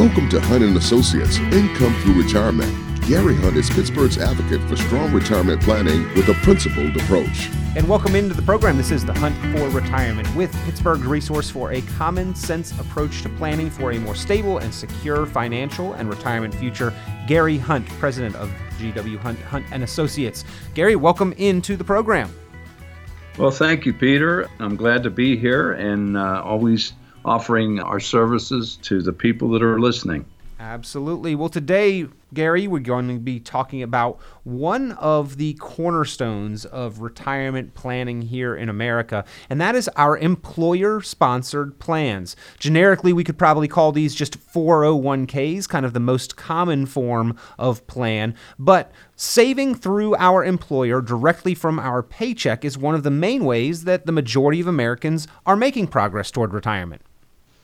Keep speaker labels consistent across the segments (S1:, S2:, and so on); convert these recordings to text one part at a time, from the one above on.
S1: Welcome to Hunt and Associates, Income Through Retirement. Gary Hunt is Pittsburgh's advocate for strong retirement planning with a principled approach.
S2: And welcome into the program. This is the Hunt for Retirement with Pittsburgh's resource for a common sense approach to planning for a more stable and secure financial and retirement future. Gary Hunt, president of GW Hunt, Hunt and Associates. Gary, welcome into the program.
S3: Well, thank you, Peter. I'm glad to be here and uh, always offering our services to the people that are listening.
S2: Absolutely. Well, today, Gary, we're going to be talking about one of the cornerstones of retirement planning here in America, and that is our employer sponsored plans. Generically, we could probably call these just 401ks, kind of the most common form of plan, but saving through our employer directly from our paycheck is one of the main ways that the majority of Americans are making progress toward retirement.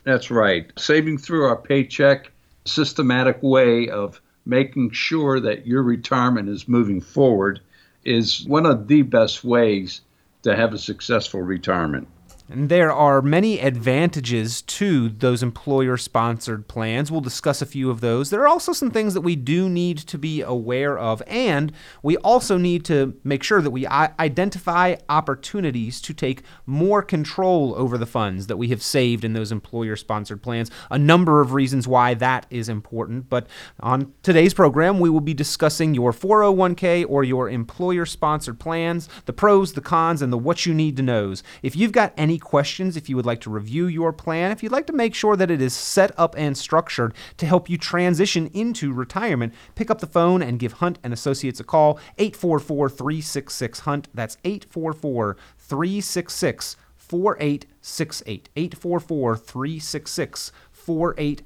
S3: That's right. Saving through our paycheck systematic way of making sure that your retirement is moving forward is one of the best ways to have a successful retirement.
S2: And there are many advantages to those employer sponsored plans. We'll discuss a few of those. There are also some things that we do need to be aware of, and we also need to make sure that we identify opportunities to take more control over the funds that we have saved in those employer sponsored plans. A number of reasons why that is important. But on today's program, we will be discussing your 401k or your employer sponsored plans, the pros, the cons, and the what you need to knows. If you've got any questions, if you would like to review your plan, if you'd like to make sure that it is set up and structured to help you transition into retirement, pick up the phone and give Hunt and Associates a call 844 366 Hunt. That's 844 366 4868. 844 366 4868.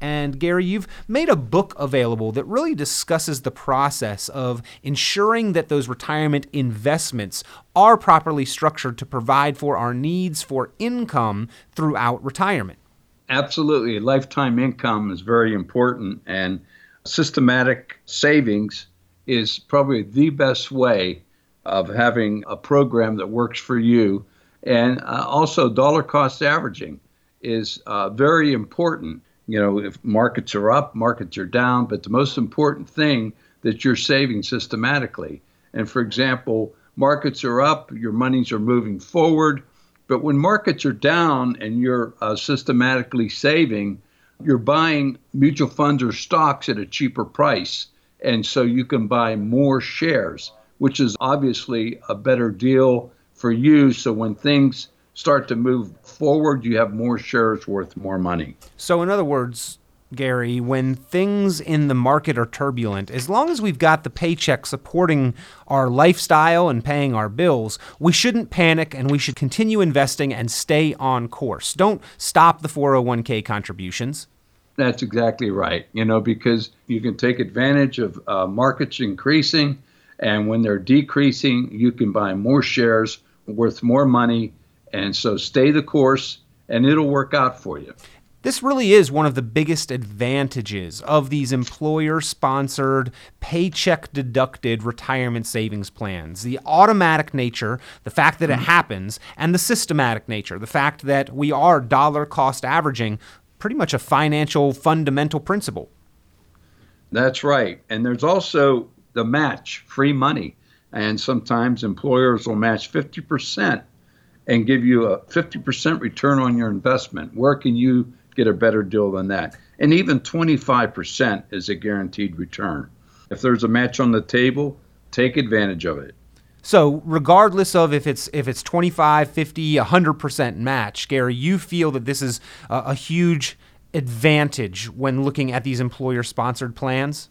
S2: And Gary, you've made a book available that really discusses the process of ensuring that those retirement investments are properly structured to provide for our needs for income throughout retirement.
S3: Absolutely. Lifetime income is very important, and systematic savings is probably the best way of having a program that works for you. And uh, also, dollar cost averaging is uh, very important. You know, if markets are up, markets are down, but the most important thing that you're saving systematically. And for example, markets are up, your monies are moving forward. But when markets are down and you're uh, systematically saving, you're buying mutual funds or stocks at a cheaper price. And so you can buy more shares, which is obviously a better deal for you. So when things start to move forward, you have more shares worth more money.
S2: So, in other words, Gary, when things in the market are turbulent, as long as we've got the paycheck supporting our lifestyle and paying our bills, we shouldn't panic and we should continue investing and stay on course. Don't stop the 401k contributions.
S3: That's exactly right. You know, because you can take advantage of uh, markets increasing, and when they're decreasing, you can buy more shares worth more money and so stay the course and it'll work out for you.
S2: This really is one of the biggest advantages of these employer sponsored, paycheck deducted retirement savings plans. The automatic nature, the fact that it mm-hmm. happens, and the systematic nature, the fact that we are dollar cost averaging pretty much a financial fundamental principle.
S3: That's right. And there's also the match, free money. And sometimes employers will match 50% and give you a 50% return on your investment. Where can you get a better deal than that? And even 25% is a guaranteed return. If there's a match on the table, take advantage of it.
S2: So, regardless of if it's if it's 25, 50, 100% match, Gary, you feel that this is a, a huge advantage when looking at these employer sponsored plans?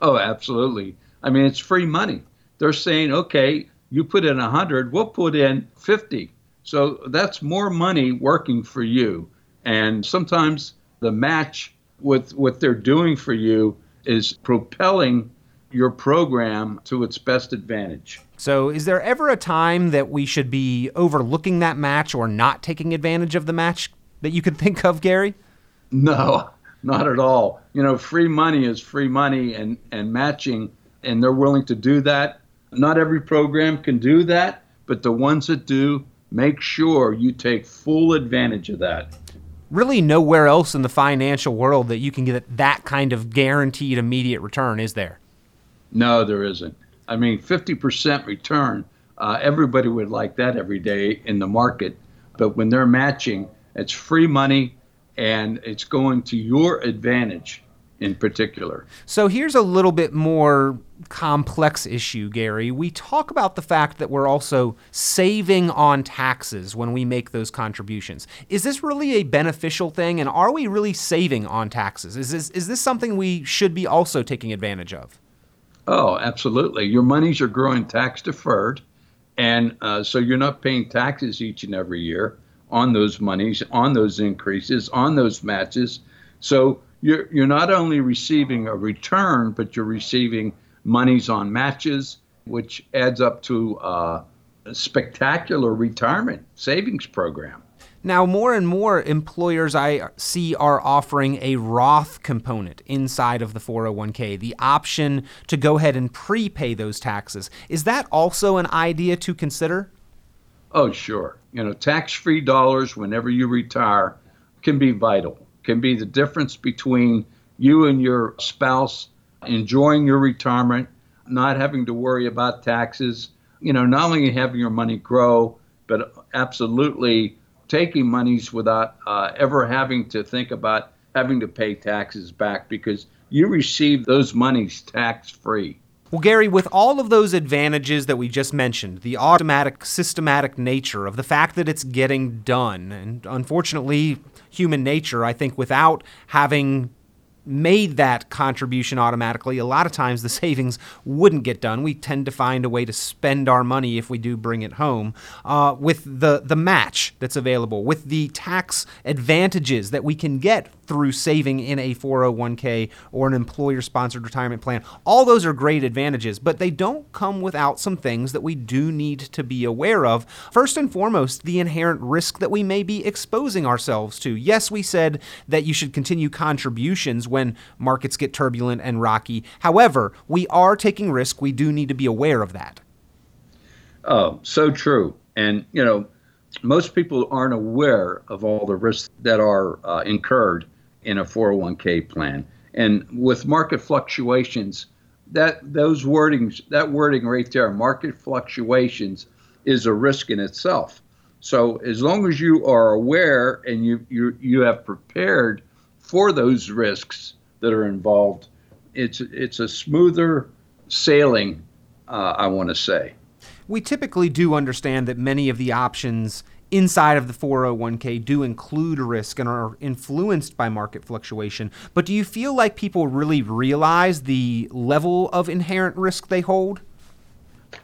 S3: Oh, absolutely. I mean, it's free money. They're saying, okay, you put in 100, we'll put in 50. So that's more money working for you. And sometimes the match with what they're doing for you is propelling your program to its best advantage.
S2: So, is there ever a time that we should be overlooking that match or not taking advantage of the match that you could think of, Gary?
S3: No, not at all. You know, free money is free money and, and matching, and they're willing to do that not every program can do that, but the ones that do, make sure you take full advantage of that.
S2: really nowhere else in the financial world that you can get that kind of guaranteed immediate return, is there?
S3: No, there isn't. I mean, 50% return, uh, everybody would like that every day in the market. But when they're matching, it's free money and it's going to your advantage in particular.
S2: So here's a little bit more complex issue, Gary. We talk about the fact that we're also saving on taxes when we make those contributions. Is this really a beneficial thing and are we really saving on taxes? Is this is this something we should be also taking advantage of?
S3: Oh, absolutely. Your monies are growing tax deferred and uh, so you're not paying taxes each and every year on those monies, on those increases, on those matches. So you're you're not only receiving a return, but you're receiving monies on matches, which adds up to uh, a spectacular retirement savings program.
S2: Now, more and more employers I see are offering a Roth component inside of the 401k, the option to go ahead and prepay those taxes. Is that also an idea to consider?
S3: Oh, sure. You know, tax free dollars whenever you retire can be vital, can be the difference between you and your spouse enjoying your retirement, not having to worry about taxes, you know, not only having your money grow, but absolutely taking monies without uh, ever having to think about having to pay taxes back because you receive those monies tax free.
S2: Well, Gary, with all of those advantages that we just mentioned, the automatic, systematic nature of the fact that it's getting done, and unfortunately, human nature, I think, without having made that contribution automatically, a lot of times the savings wouldn't get done. We tend to find a way to spend our money if we do bring it home. Uh, with the, the match that's available, with the tax advantages that we can get through saving in a 401k or an employer sponsored retirement plan, all those are great advantages, but they don't come without some things that we do need to be aware of. First and foremost, the inherent risk that we may be exposing ourselves to. Yes, we said that you should continue contributions when markets get turbulent and rocky. However, we are taking risk. We do need to be aware of that.
S3: Oh, so true. And, you know, most people aren't aware of all the risks that are uh, incurred in a 401k plan. And with market fluctuations, that those wordings, that wording right there, market fluctuations, is a risk in itself. So as long as you are aware and you you you have prepared for those risks that are involved, it's it's a smoother sailing. Uh, I want to say.
S2: We typically do understand that many of the options inside of the 401k do include risk and are influenced by market fluctuation. But do you feel like people really realize the level of inherent risk they hold?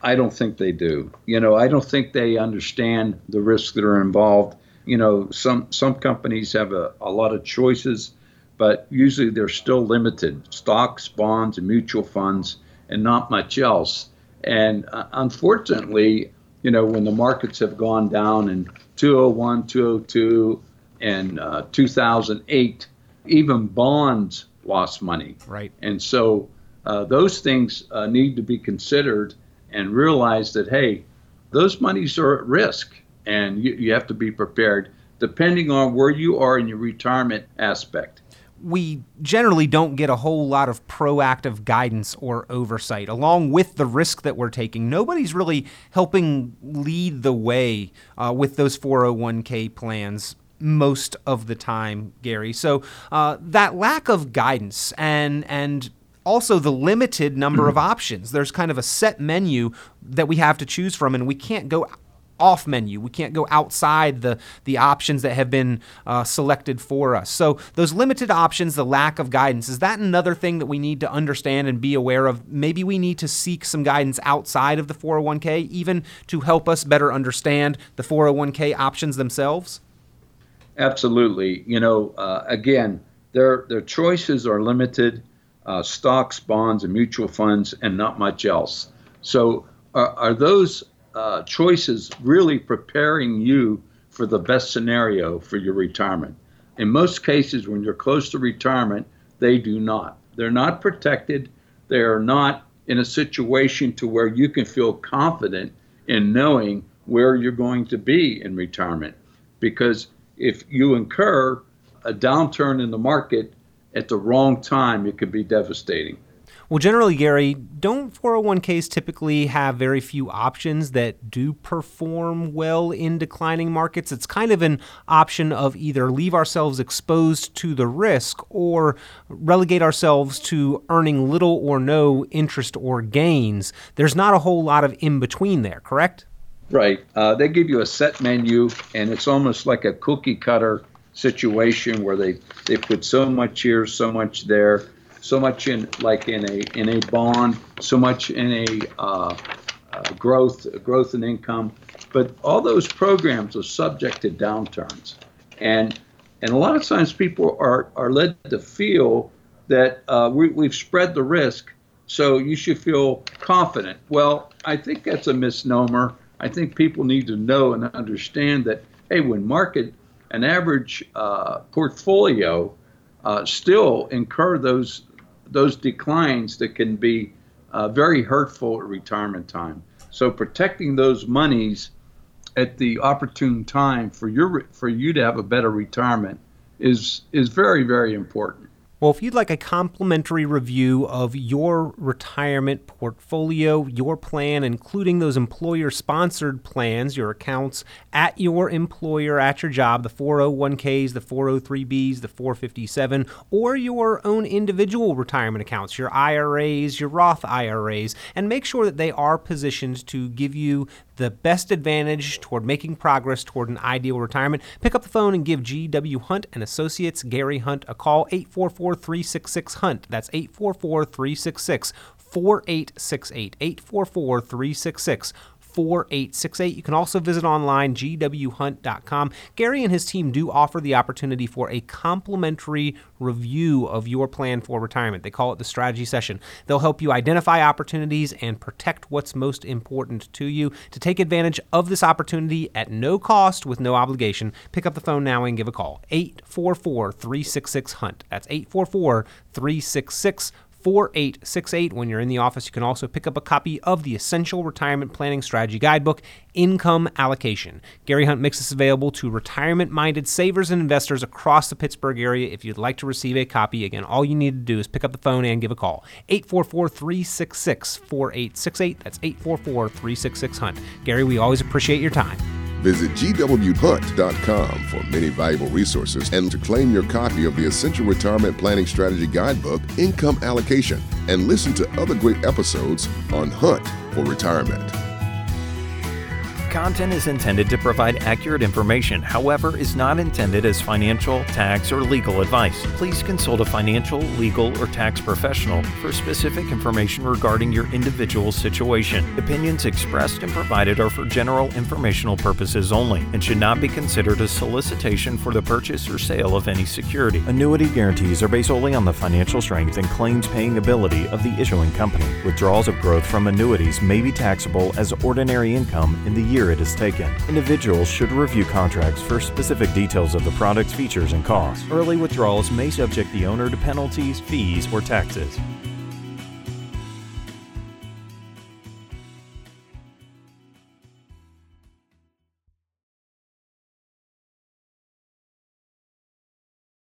S3: I don't think they do. You know, I don't think they understand the risks that are involved. You know, some some companies have a, a lot of choices but usually they're still limited stocks, bonds, and mutual funds, and not much else. And uh, unfortunately, you know, when the markets have gone down in 201, 202, and uh, 2008, even bonds lost money.
S2: Right.
S3: And so uh, those things uh, need to be considered and realize that, hey, those monies are at risk and you, you have to be prepared depending on where you are in your retirement aspect
S2: we generally don't get a whole lot of proactive guidance or oversight. Along with the risk that we're taking, nobody's really helping lead the way uh, with those 401k plans most of the time, Gary. So uh, that lack of guidance and and also the limited number of options. There's kind of a set menu that we have to choose from, and we can't go off menu. We can't go outside the, the options that have been uh, selected for us. So, those limited options, the lack of guidance, is that another thing that we need to understand and be aware of? Maybe we need to seek some guidance outside of the 401k, even to help us better understand the 401k options themselves?
S3: Absolutely. You know, uh, again, their, their choices are limited uh, stocks, bonds, and mutual funds, and not much else. So, are, are those uh, choices really preparing you for the best scenario for your retirement. In most cases, when you're close to retirement, they do not. They're not protected. They are not in a situation to where you can feel confident in knowing where you're going to be in retirement. Because if you incur a downturn in the market at the wrong time, it could be devastating.
S2: Well, generally, Gary, don't 401ks typically have very few options that do perform well in declining markets? It's kind of an option of either leave ourselves exposed to the risk or relegate ourselves to earning little or no interest or gains. There's not a whole lot of in between there, correct?
S3: Right. Uh, they give you a set menu, and it's almost like a cookie cutter situation where they, they put so much here, so much there so much in like in a in a bond, so much in a uh, uh, growth growth and income. But all those programs are subject to downturns, and and a lot of times people are are led to feel that uh, we, we've spread the risk, so you should feel confident. Well, I think that's a misnomer. I think people need to know and understand that hey, when market an average uh, portfolio uh, still incur those those declines that can be uh, very hurtful at retirement time. So protecting those monies at the opportune time for your for you to have a better retirement is is very very important.
S2: Well, if you'd like a complimentary review of your retirement portfolio, your plan, including those employer sponsored plans, your accounts at your employer, at your job, the 401ks, the 403bs, the 457, or your own individual retirement accounts, your IRAs, your Roth IRAs, and make sure that they are positioned to give you the best advantage toward making progress toward an ideal retirement, pick up the phone and give GW Hunt and Associates Gary Hunt a call 844-366 Hunt. That's 844-366 4868 844-366 4868. You can also visit online gwhunt.com. Gary and his team do offer the opportunity for a complimentary review of your plan for retirement. They call it the strategy session. They'll help you identify opportunities and protect what's most important to you. To take advantage of this opportunity at no cost with no obligation, pick up the phone now and give a call. 844 366 Hunt. That's 844 366 4868. When you're in the office, you can also pick up a copy of the Essential Retirement Planning Strategy Guidebook, Income Allocation. Gary Hunt makes this available to retirement minded savers and investors across the Pittsburgh area. If you'd like to receive a copy, again, all you need to do is pick up the phone and give a call. 844 366 4868. That's 844 366 Hunt. Gary, we always appreciate your time.
S1: Visit gwhunt.com for many valuable resources and to claim your copy of the Essential Retirement Planning Strategy Guidebook, Income Allocation, and listen to other great episodes on Hunt for Retirement
S4: content is intended to provide accurate information, however, is not intended as financial, tax, or legal advice. Please consult a financial, legal, or tax professional for specific information regarding your individual situation. Opinions expressed and provided are for general informational purposes only and should not be considered a solicitation for the purchase or sale of any security. Annuity guarantees are based solely on the financial strength and claims paying ability of the issuing company. Withdrawals of growth from annuities may be taxable as ordinary income in the year year it is taken. Individuals should review contracts for specific details of the product's features and costs. Early withdrawals may subject the owner to penalties, fees, or taxes.